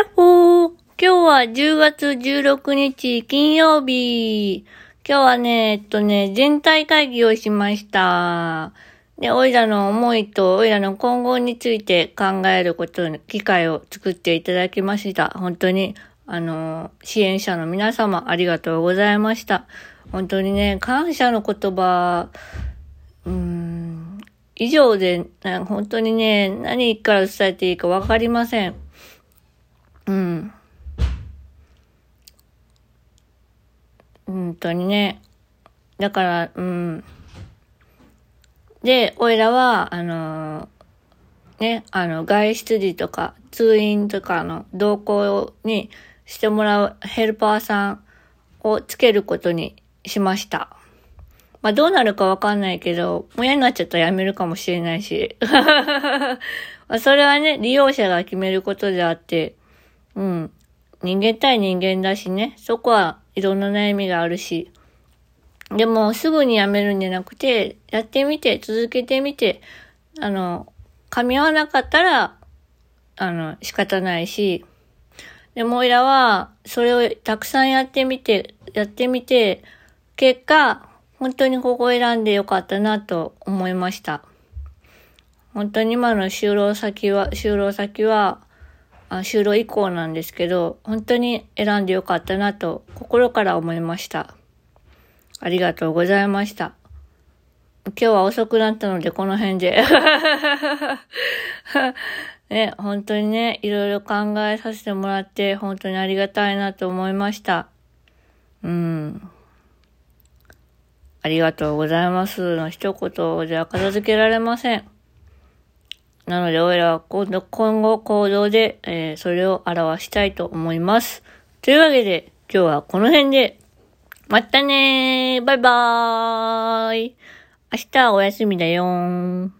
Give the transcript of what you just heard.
やっほー今日は10月16日金曜日。今日はね、えっとね、全体会議をしました。で、おいらの思いとおいらの今後について考えることの機会を作っていただきました。本当に、あの、支援者の皆様ありがとうございました。本当にね、感謝の言葉、うーん、以上で、本当にね、何から伝えていいかわかりません。うん。本当にね。だから、うん。で、おいらは、あのね、あの、外出時とか、通院とかの同行にしてもらうヘルパーさんをつけることにしました。まあ、どうなるかわかんないけど、もう嫌になっちゃったらやめるかもしれないし。それはね、利用者が決めることであって、うん。人間対人間だしね、そこはいろんな悩みがあるし。でも、すぐにやめるんじゃなくて、やってみて、続けてみて、あの、噛み合わなかったら、あの、仕方ないし、でも、おいらは、それをたくさんやってみて、やってみて、結果、本当にここ選んでよかったなと思いました。本当に今の就労先は、就労先は、就労以降なんですけど、本当に選んでよかったなと心から思いました。ありがとうございました。今日は遅くなったのでこの辺で。ね、本当にね、いろいろ考えさせてもらって本当にありがたいなと思いました。うん。ありがとうございますの一言では片付けられません。なので、俺らは今度、今後行動で、えーそれを表したいと思います。というわけで、今日はこの辺で、またねーバイバーイ明日はお休みだよー。